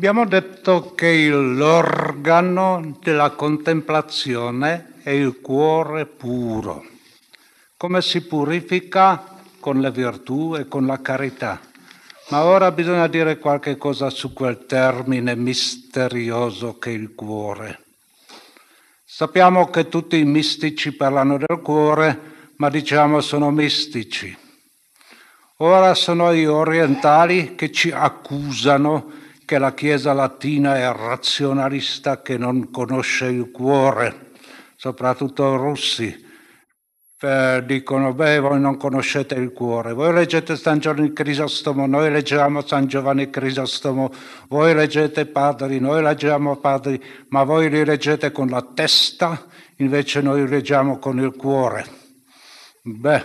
Abbiamo detto che l'organo della contemplazione è il cuore puro. Come si purifica? Con la virtù e con la carità. Ma ora bisogna dire qualche cosa su quel termine misterioso che è il cuore. Sappiamo che tutti i mistici parlano del cuore, ma diciamo sono mistici. Ora sono gli orientali che ci accusano che la Chiesa latina è razionalista che non conosce il cuore, soprattutto i russi. Eh, dicono, beh, voi non conoscete il cuore, voi leggete San Giovanni Crisostomo, noi leggiamo San Giovanni Crisostomo, voi leggete padri, noi leggiamo padri, ma voi li leggete con la testa, invece noi leggiamo con il cuore. Beh,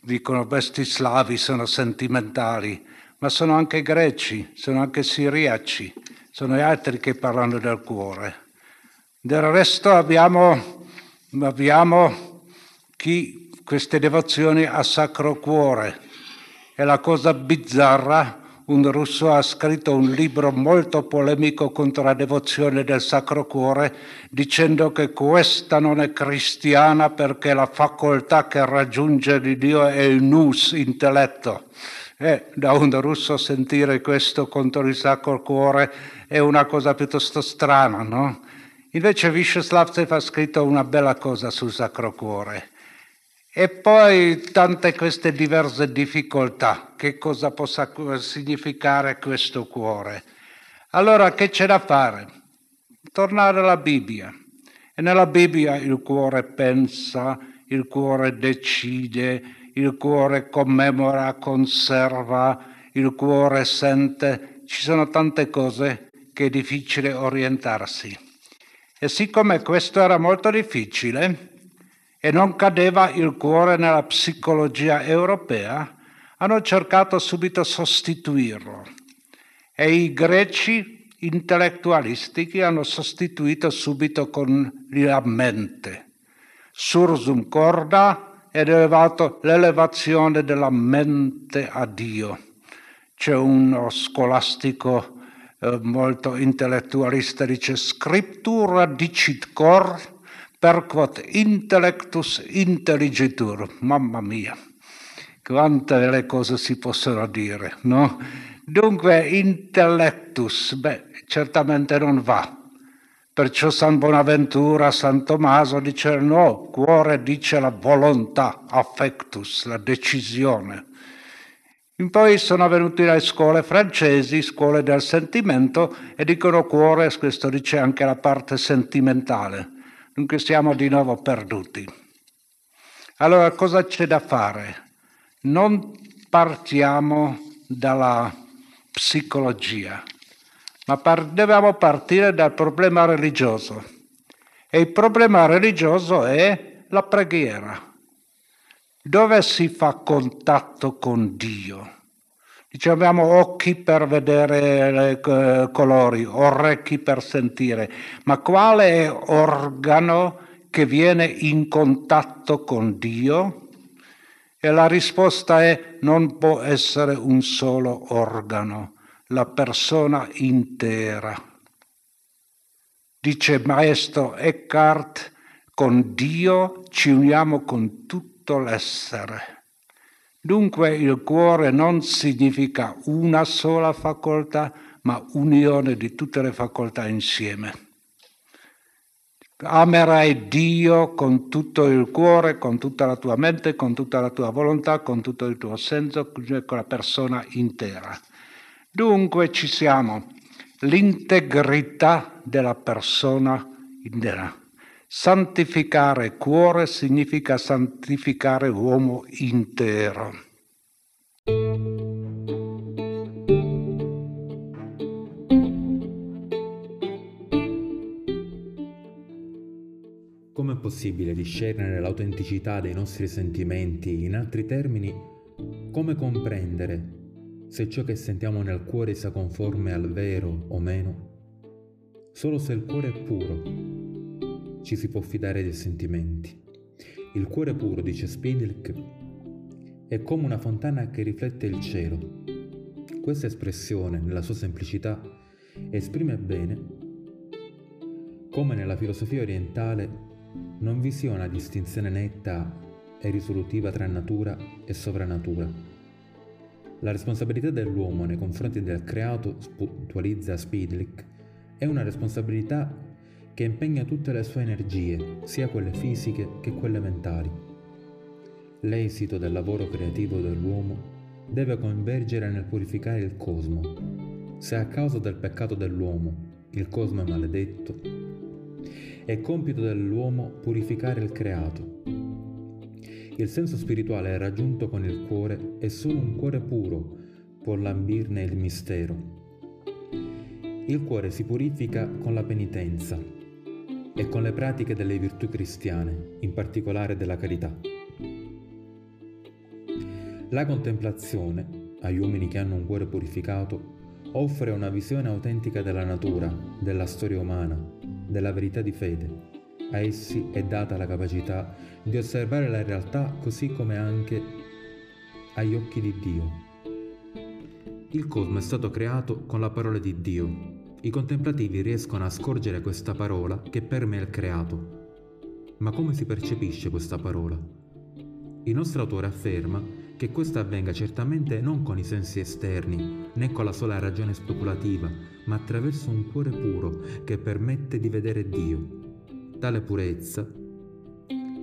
dicono, questi slavi sono sentimentali ma sono anche greci, sono anche siriaci, sono altri che parlano del cuore. Del resto abbiamo, abbiamo chi queste devozioni a Sacro Cuore. È la cosa bizzarra, un russo ha scritto un libro molto polemico contro la devozione del Sacro Cuore, dicendo che questa non è cristiana perché la facoltà che raggiunge di Dio è il nous, intelletto. E da un russo sentire questo contro il Sacro Cuore è una cosa piuttosto strana, no? Invece Vysheslavtsev ha scritto una bella cosa sul Sacro Cuore. E poi tante queste diverse difficoltà, che cosa possa significare questo cuore. Allora che c'è da fare? Tornare alla Bibbia. E nella Bibbia il cuore pensa, il cuore decide, il cuore commemora, conserva, il cuore sente, ci sono tante cose che è difficile orientarsi. E siccome questo era molto difficile e non cadeva il cuore nella psicologia europea, hanno cercato subito di sostituirlo. E i greci intellettualisti hanno sostituito subito con la mente. Sursum corda, ed elevato l'elevazione della mente a Dio. C'è uno scolastico eh, molto intellettualista, dice scriptura dicit cor per quod intellectus intelligitur. Mamma mia, quante delle cose si possono dire, no? Dunque, intellectus, beh, certamente non va, Perciò San Bonaventura, San Tommaso dice no, cuore dice la volontà, affectus, la decisione. In poi sono venuti le scuole francesi, scuole del sentimento, e dicono cuore, questo dice anche la parte sentimentale. Dunque siamo di nuovo perduti. Allora cosa c'è da fare? Non partiamo dalla psicologia, ma par- dobbiamo partire dal problema religioso. E il problema religioso è la preghiera. Dove si fa contatto con Dio? Dice, abbiamo occhi per vedere eh, colori, orecchi per sentire, ma quale organo che viene in contatto con Dio? E la risposta è non può essere un solo organo, la persona intera. Dice maestro Eckhart, con Dio ci uniamo con tutto l'essere. Dunque il cuore non significa una sola facoltà, ma unione di tutte le facoltà insieme. Amerai Dio con tutto il cuore, con tutta la tua mente, con tutta la tua volontà, con tutto il tuo senso, con la persona intera. Dunque ci siamo, l'integrità della persona intera. Santificare cuore significa santificare uomo intero. Com'è possibile discernere l'autenticità dei nostri sentimenti? In altri termini, come comprendere se ciò che sentiamo nel cuore sia conforme al vero o meno. Solo se il cuore è puro ci si può fidare dei sentimenti. Il cuore puro, dice Spidlick, è come una fontana che riflette il cielo. Questa espressione, nella sua semplicità, esprime bene come nella filosofia orientale non vi sia una distinzione netta e risolutiva tra natura e sovranatura. La responsabilità dell'uomo nei confronti del creato, puntualizza Spidlick, è una responsabilità che impegna tutte le sue energie, sia quelle fisiche che quelle mentali. L'esito del lavoro creativo dell'uomo deve convergere nel purificare il cosmo. Se a causa del peccato dell'uomo il cosmo è maledetto, è compito dell'uomo purificare il creato. Il senso spirituale è raggiunto con il cuore e solo un cuore puro può lambirne il mistero. Il cuore si purifica con la penitenza e con le pratiche delle virtù cristiane, in particolare della carità. La contemplazione, agli uomini che hanno un cuore purificato, offre una visione autentica della natura, della storia umana, della verità di fede. A essi è data la capacità di osservare la realtà così come anche agli occhi di Dio. Il cosmo è stato creato con la parola di Dio. I contemplativi riescono a scorgere questa parola che permea il creato. Ma come si percepisce questa parola? Il nostro autore afferma che questo avvenga certamente non con i sensi esterni, né con la sola ragione speculativa, ma attraverso un cuore puro che permette di vedere Dio. Tale purezza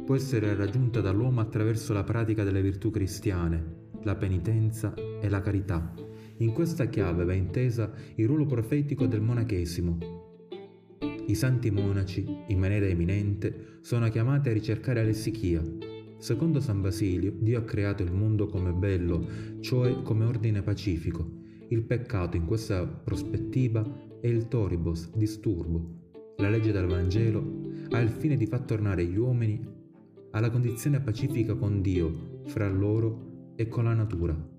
può essere raggiunta dall'uomo attraverso la pratica delle virtù cristiane, la penitenza e la carità. In questa chiave va intesa il ruolo profetico del monachesimo. I santi monaci, in maniera eminente, sono chiamati a ricercare l'essichia, Secondo San Basilio, Dio ha creato il mondo come bello, cioè come ordine pacifico. Il peccato in questa prospettiva è il toribus, disturbo. La legge del Vangelo ha il fine di far tornare gli uomini alla condizione pacifica con Dio, fra loro e con la natura.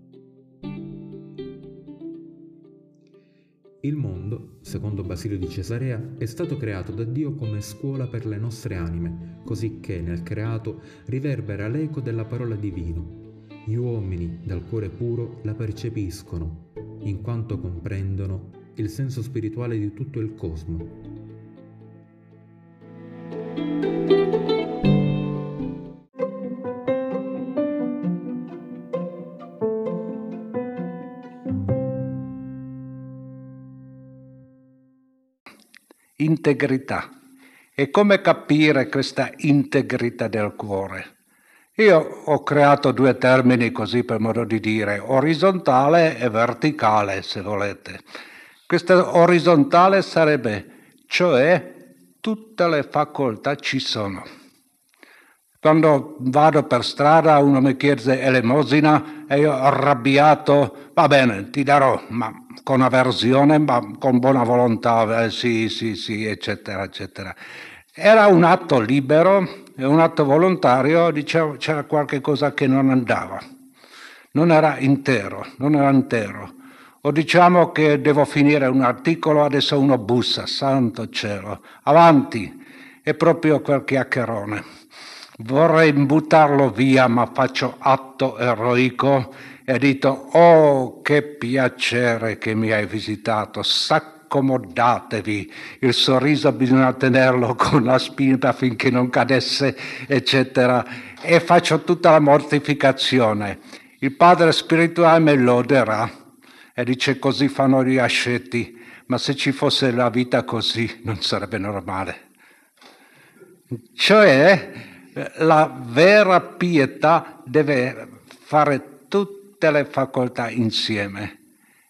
Il mondo, secondo Basilio di Cesarea, è stato creato da Dio come scuola per le nostre anime, così che nel creato riverbera l'eco della parola divina. Gli uomini dal cuore puro la percepiscono, in quanto comprendono il senso spirituale di tutto il cosmo. Integrità. E come capire questa integrità del cuore? Io ho creato due termini così per modo di dire, orizzontale e verticale, se volete. Questa orizzontale sarebbe, cioè tutte le facoltà ci sono. Quando vado per strada uno mi chiede elemosina e io arrabbiato, va bene, ti darò, ma con avversione, ma con buona volontà, eh, sì, sì, sì, eccetera, eccetera. Era un atto libero un atto volontario, dicevo, c'era qualche cosa che non andava, non era intero, non era intero. O diciamo che devo finire un articolo, adesso uno bussa, santo cielo, avanti, è proprio quel chiacchierone. Vorrei buttarlo via, ma faccio atto eroico e detto, oh che piacere che mi hai visitato, s'accomodatevi, il sorriso bisogna tenerlo con la spinta finché non cadesse, eccetera, e faccio tutta la mortificazione. Il padre spirituale me loderà e dice così fanno gli asceti, ma se ci fosse la vita così non sarebbe normale. Cioè la vera pietà deve fare tutte le facoltà insieme.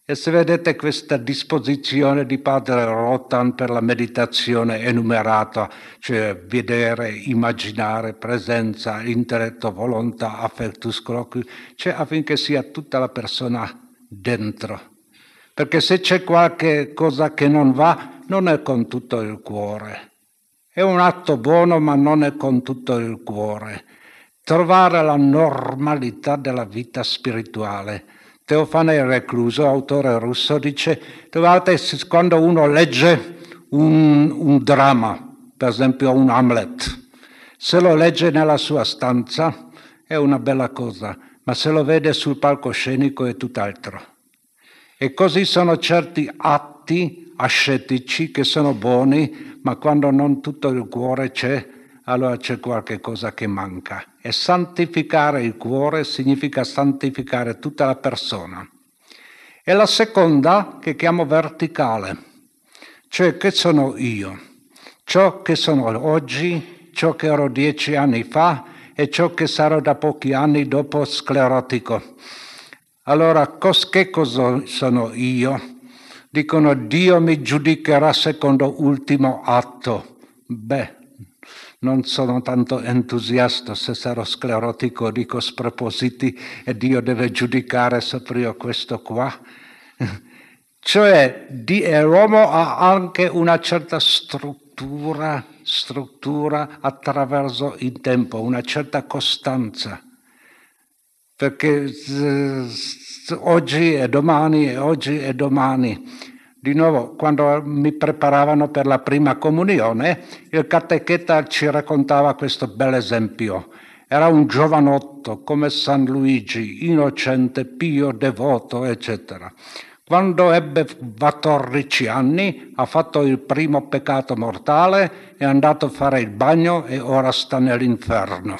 E se vedete questa disposizione di Padre Rotan per la meditazione enumerata, cioè vedere, immaginare, presenza, intelletto, volontà, affectus colloqui, cioè affinché sia tutta la persona dentro. Perché se c'è qualche cosa che non va, non è con tutto il cuore. È un atto buono, ma non è con tutto il cuore trovare la normalità della vita spirituale. Teofane il Recluso, autore russo, dice, trovate quando uno legge un, un dramma, per esempio un Hamlet, se lo legge nella sua stanza è una bella cosa, ma se lo vede sul palcoscenico è tutt'altro. E così sono certi atti ascetici che sono buoni, ma quando non tutto il cuore c'è, allora c'è qualche cosa che manca. E santificare il cuore significa santificare tutta la persona. E la seconda che chiamo verticale, cioè che sono io, ciò che sono oggi, ciò che ero dieci anni fa e ciò che sarò da pochi anni dopo sclerotico. Allora, che cosa sono io? Dicono Dio mi giudicherà secondo ultimo atto. Beh, non sono tanto entusiasta se sarò sclerotico, dico spropositi e Dio deve giudicare sopra questo qua. Cioè, l'uomo ha anche una certa struttura, struttura attraverso il tempo, una certa costanza. Perché eh, oggi e domani e oggi e domani di nuovo, quando mi preparavano per la prima comunione, il catecheta ci raccontava questo bel esempio. Era un giovanotto come San Luigi, innocente, pio, devoto, eccetera. Quando ebbe 14 anni ha fatto il primo peccato mortale, è andato a fare il bagno e ora sta nell'inferno.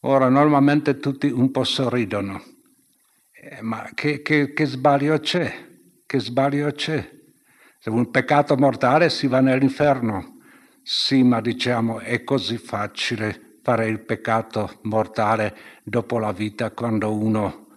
Ora normalmente tutti un po' sorridono, eh, ma che, che, che sbaglio c'è? Che sbaglio c'è? Se un peccato mortale si va nell'inferno. Sì, ma diciamo è così facile fare il peccato mortale dopo la vita quando uno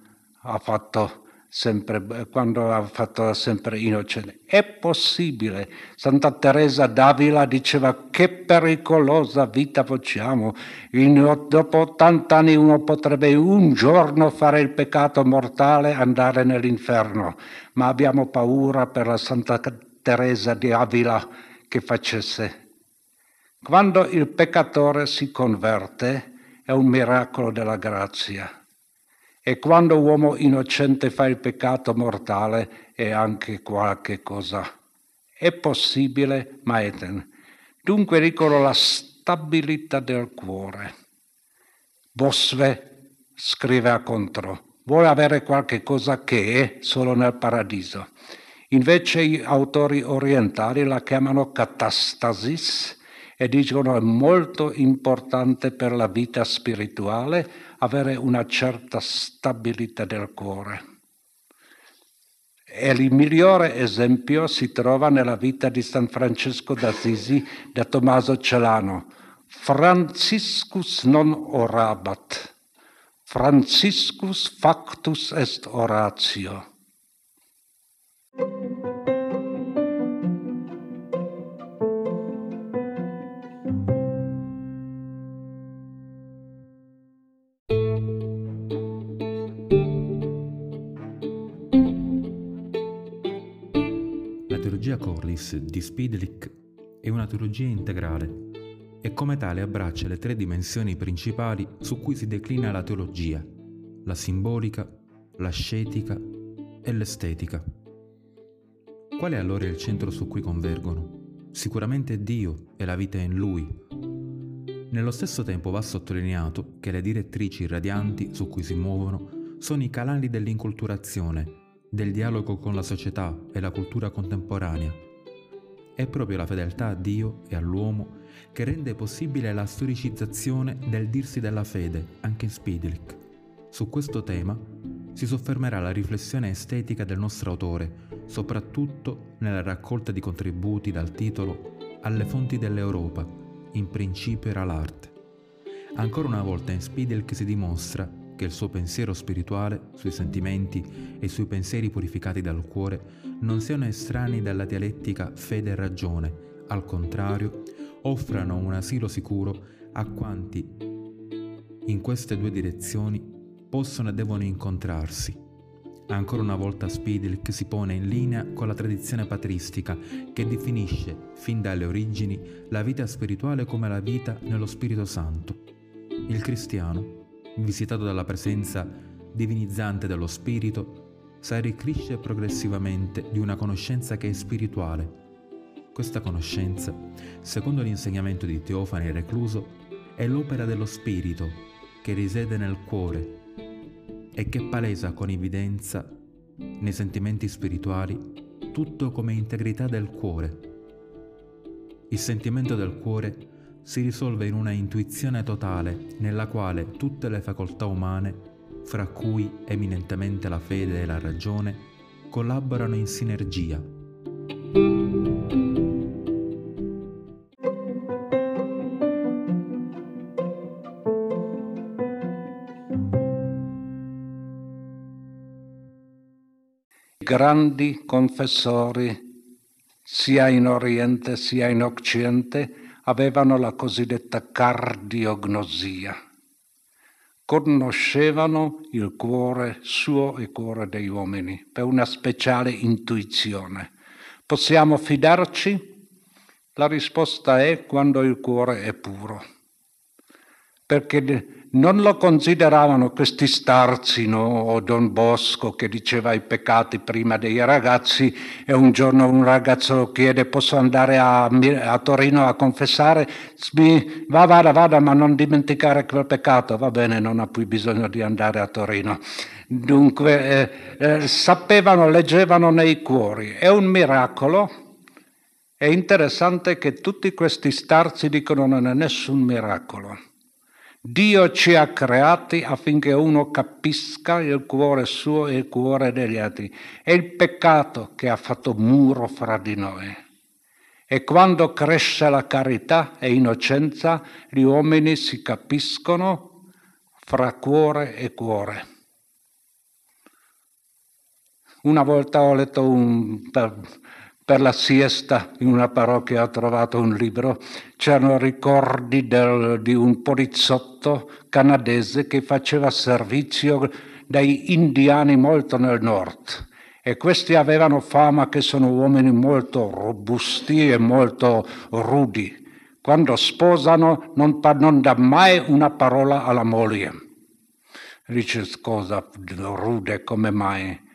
ha fatto sempre, quando ha fatto sempre innocente. È possibile. Santa Teresa d'Avila diceva che pericolosa vita facciamo. In, dopo 80 anni uno potrebbe un giorno fare il peccato mortale e andare nell'inferno, ma abbiamo paura per la Santa Teresa di Avila che facesse. Quando il peccatore si converte è un miracolo della grazia e quando uomo innocente fa il peccato mortale è anche qualche cosa. È possibile, ma è ten. Dunque dicono la stabilità del cuore. Bosve scrive a contro, vuole avere qualche cosa che è solo nel paradiso. Invece gli autori orientali la chiamano catastasis e dicono è molto importante per la vita spirituale avere una certa stabilità del cuore. E il migliore esempio si trova nella vita di San Francesco d'Assisi da Tommaso Celano. Franciscus non orabat, Franciscus factus est oratio. Corliss di Spidlick è una teologia integrale e come tale abbraccia le tre dimensioni principali su cui si declina la teologia, la simbolica, l'ascetica e l'estetica. Qual è allora il centro su cui convergono? Sicuramente Dio e la vita in Lui. Nello stesso tempo va sottolineato che le direttrici radianti su cui si muovono sono i canali dell'inculturazione, del dialogo con la società e la cultura contemporanea è proprio la fedeltà a Dio e all'uomo che rende possibile la storicizzazione del dirsi della fede anche in Spidlick. Su questo tema si soffermerà la riflessione estetica del nostro autore, soprattutto nella raccolta di contributi dal titolo Alle fonti dell'Europa, in principio era l'arte. Ancora una volta in Spidlick si dimostra che il suo pensiero spirituale sui sentimenti e sui pensieri purificati dal cuore non siano estranei dalla dialettica fede e ragione, al contrario, offrano un asilo sicuro a quanti in queste due direzioni possono e devono incontrarsi. Ancora una volta Spidil si pone in linea con la tradizione patristica che definisce, fin dalle origini, la vita spirituale come la vita nello Spirito Santo. Il cristiano visitato dalla presenza divinizzante dello Spirito, si arricchisce progressivamente di una conoscenza che è spirituale. Questa conoscenza, secondo l'insegnamento di Teofane Recluso, è l'opera dello Spirito che risiede nel cuore e che palesa con evidenza nei sentimenti spirituali, tutto come integrità del cuore. Il sentimento del cuore si risolve in una intuizione totale nella quale tutte le facoltà umane, fra cui eminentemente la fede e la ragione, collaborano in sinergia. grandi confessori, sia in Oriente sia in Occidente, avevano la cosiddetta cardiognosia. Conoscevano il cuore suo e il cuore degli uomini per una speciale intuizione. Possiamo fidarci? La risposta è quando il cuore è puro. Perché non lo consideravano questi starzi, no? o Don Bosco che diceva i peccati prima dei ragazzi e un giorno un ragazzo chiede posso andare a, a Torino a confessare, va, vada, vada, ma non dimenticare quel peccato, va bene, non ha più bisogno di andare a Torino. Dunque, eh, eh, sapevano, leggevano nei cuori, è un miracolo. È interessante che tutti questi starzi dicono non è nessun miracolo. Dio ci ha creati affinché uno capisca il cuore suo e il cuore degli altri. È il peccato che ha fatto muro fra di noi. E quando cresce la carità e innocenza, gli uomini si capiscono fra cuore e cuore. Una volta ho letto un, per la siesta in una parrocchia ho trovato un libro, c'erano ricordi del, di un poliziotto canadese che faceva servizio dai indiani molto nel nord e questi avevano fama che sono uomini molto robusti e molto rudi. Quando sposano non, non dà mai una parola alla moglie. Dice cosa rude come mai?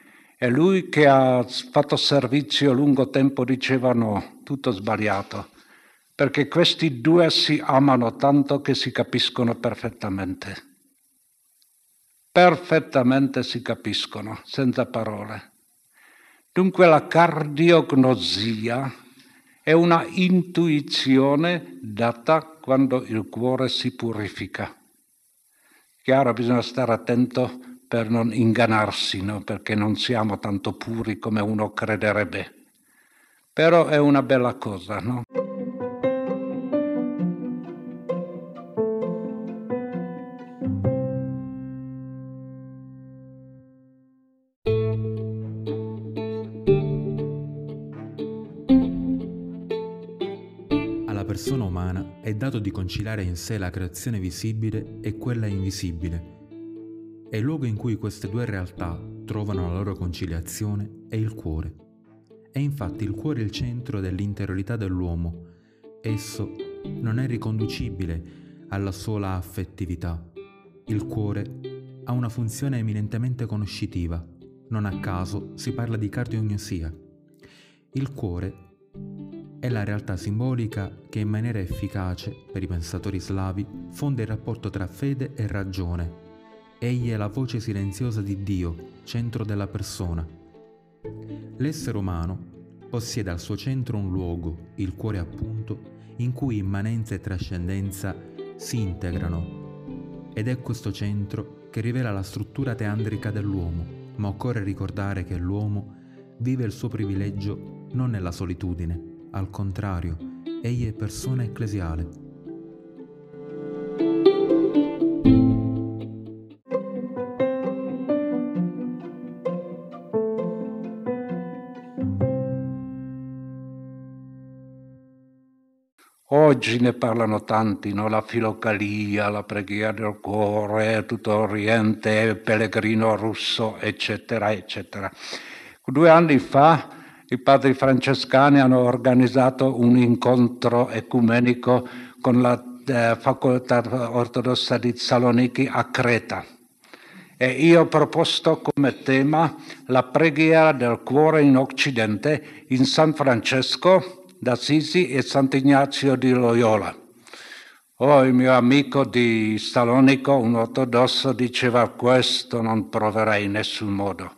E lui che ha fatto servizio lungo tempo diceva no, tutto sbagliato, perché questi due si amano tanto che si capiscono perfettamente. Perfettamente si capiscono, senza parole. Dunque la cardiognosia è una intuizione data quando il cuore si purifica. Chiaro, bisogna stare attento per non ingannarsi, no? perché non siamo tanto puri come uno crederebbe. Però è una bella cosa, no? Alla persona umana è dato di conciliare in sé la creazione visibile e quella invisibile e il luogo in cui queste due realtà trovano la loro conciliazione è il cuore. È infatti il cuore il centro dell'interiorità dell'uomo. Esso non è riconducibile alla sola affettività. Il cuore ha una funzione eminentemente conoscitiva. Non a caso si parla di cardiognosia. Il cuore è la realtà simbolica che in maniera efficace, per i pensatori slavi, fonda il rapporto tra fede e ragione, Egli è la voce silenziosa di Dio, centro della persona. L'essere umano possiede al suo centro un luogo, il cuore appunto, in cui immanenza e trascendenza si integrano. Ed è questo centro che rivela la struttura teandrica dell'uomo, ma occorre ricordare che l'uomo vive il suo privilegio non nella solitudine, al contrario, egli è persona ecclesiale Oggi ne parlano tanti, no? la filocalia, la preghiera del cuore, tutto Oriente, pellegrino russo, eccetera, eccetera. Due anni fa i padri francescani hanno organizzato un incontro ecumenico con la eh, facoltà ortodossa di Saloniki a Creta. E io ho proposto come tema la preghiera del cuore in Occidente in San Francesco, d'Assisi e Sant'Ignazio di Loyola. Oh, il mio amico di Salonico, un ortodosso, diceva questo non proverei in nessun modo.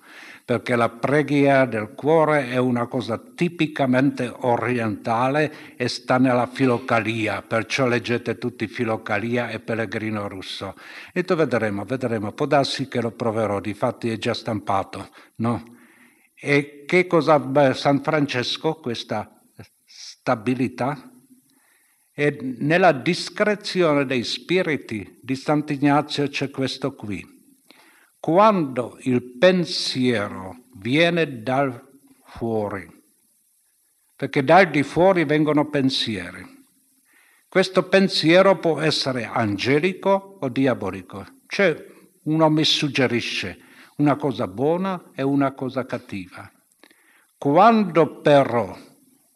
perché la preghiera del cuore è una cosa tipicamente orientale e sta nella filocalia, perciò leggete tutti filocalia e Pellegrino Russo. E tu vedremo, vedremo, può darsi che lo proverò, difatti è già stampato, no? E che cosa San Francesco, questa stabilità? E nella discrezione dei spiriti di Sant'Ignazio c'è questo qui quando il pensiero viene dal fuori, perché dal di fuori vengono pensieri. Questo pensiero può essere angelico o diabolico, cioè uno mi suggerisce una cosa buona e una cosa cattiva. Quando però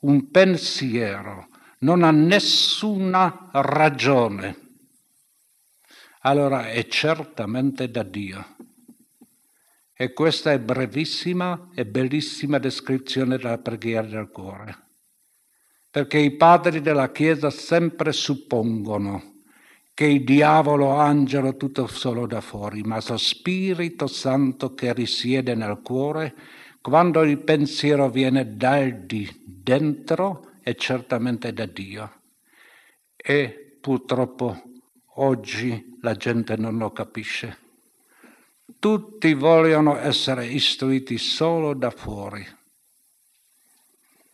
un pensiero non ha nessuna ragione, allora è certamente da Dio. E questa è brevissima e bellissima descrizione della preghiera del cuore. Perché i padri della Chiesa sempre suppongono che il diavolo angelo tutto solo da fuori, ma lo Spirito Santo che risiede nel cuore, quando il pensiero viene dal di dentro, è certamente da Dio. E purtroppo oggi la gente non lo capisce. Tutti vogliono essere istruiti solo da fuori,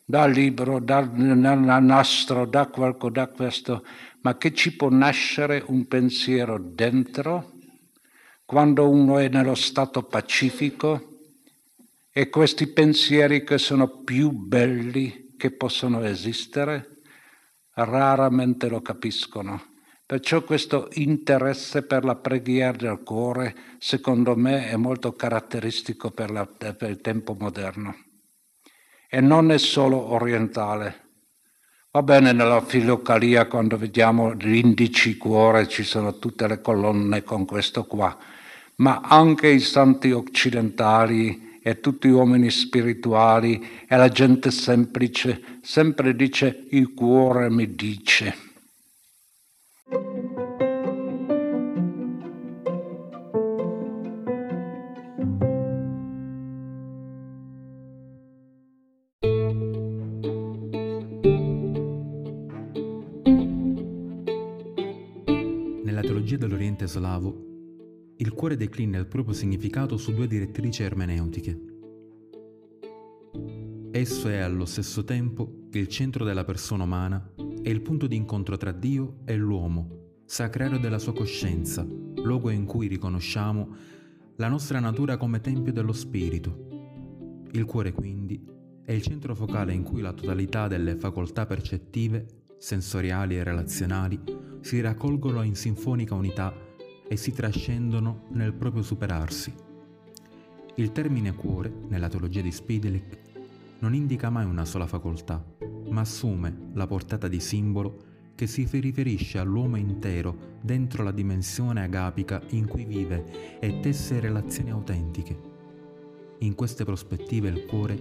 dal libro, dal nastro, da qualcosa, da questo, ma che ci può nascere un pensiero dentro quando uno è nello stato pacifico e questi pensieri che sono più belli che possono esistere raramente lo capiscono Perciò questo interesse per la preghiera del cuore, secondo me, è molto caratteristico per, la, per, il tempo moderno. E non è solo orientale. Va bene nella filocalia quando vediamo gli indici cuore, ci sono tutte le colonne con questo qua, ma anche i santi occidentali e tutti uomini spirituali e la gente semplice sempre dice il cuore mi dice. dell'Oriente slavo, cuore declina il proprio significato su due direttrici ermeneutiche. Esso è allo stesso tempo il centro della persona umana e il punto di incontro tra Dio e l'uomo, sacrario della sua coscienza, luogo in cui riconosciamo la nostra natura come tempio dello spirito. Il cuore quindi è il centro focale in cui la totalità delle facoltà percettive, sensoriali e relazionali si raccolgono in sinfonica unità e si trascendono nel proprio superarsi. Il termine cuore, nella teologia di Spidelic, non indica mai una sola facoltà, ma assume la portata di simbolo che si riferisce all'uomo intero dentro la dimensione agapica in cui vive e tesse relazioni autentiche. In queste prospettive il cuore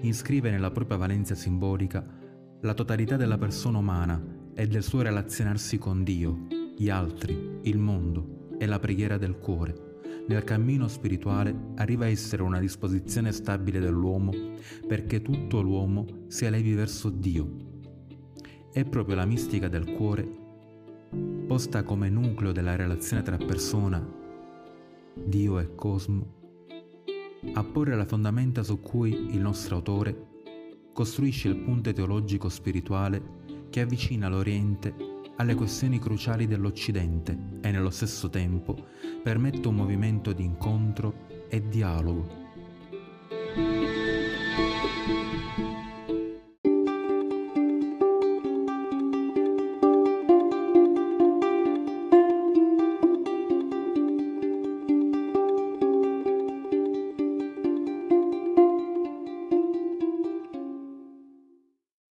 iscrive nella propria valenza simbolica la totalità della persona umana e del suo relazionarsi con Dio, gli altri, il mondo e la preghiera del cuore nel cammino spirituale arriva a essere una disposizione stabile dell'uomo perché tutto l'uomo si elevi verso Dio. È proprio la mistica del cuore, posta come nucleo della relazione tra persona, Dio e cosmo, a porre la fondamenta su cui il nostro autore costruisce il punto teologico spirituale che avvicina l'Oriente alle questioni cruciali dell'Occidente e nello stesso tempo permette un movimento di incontro e dialogo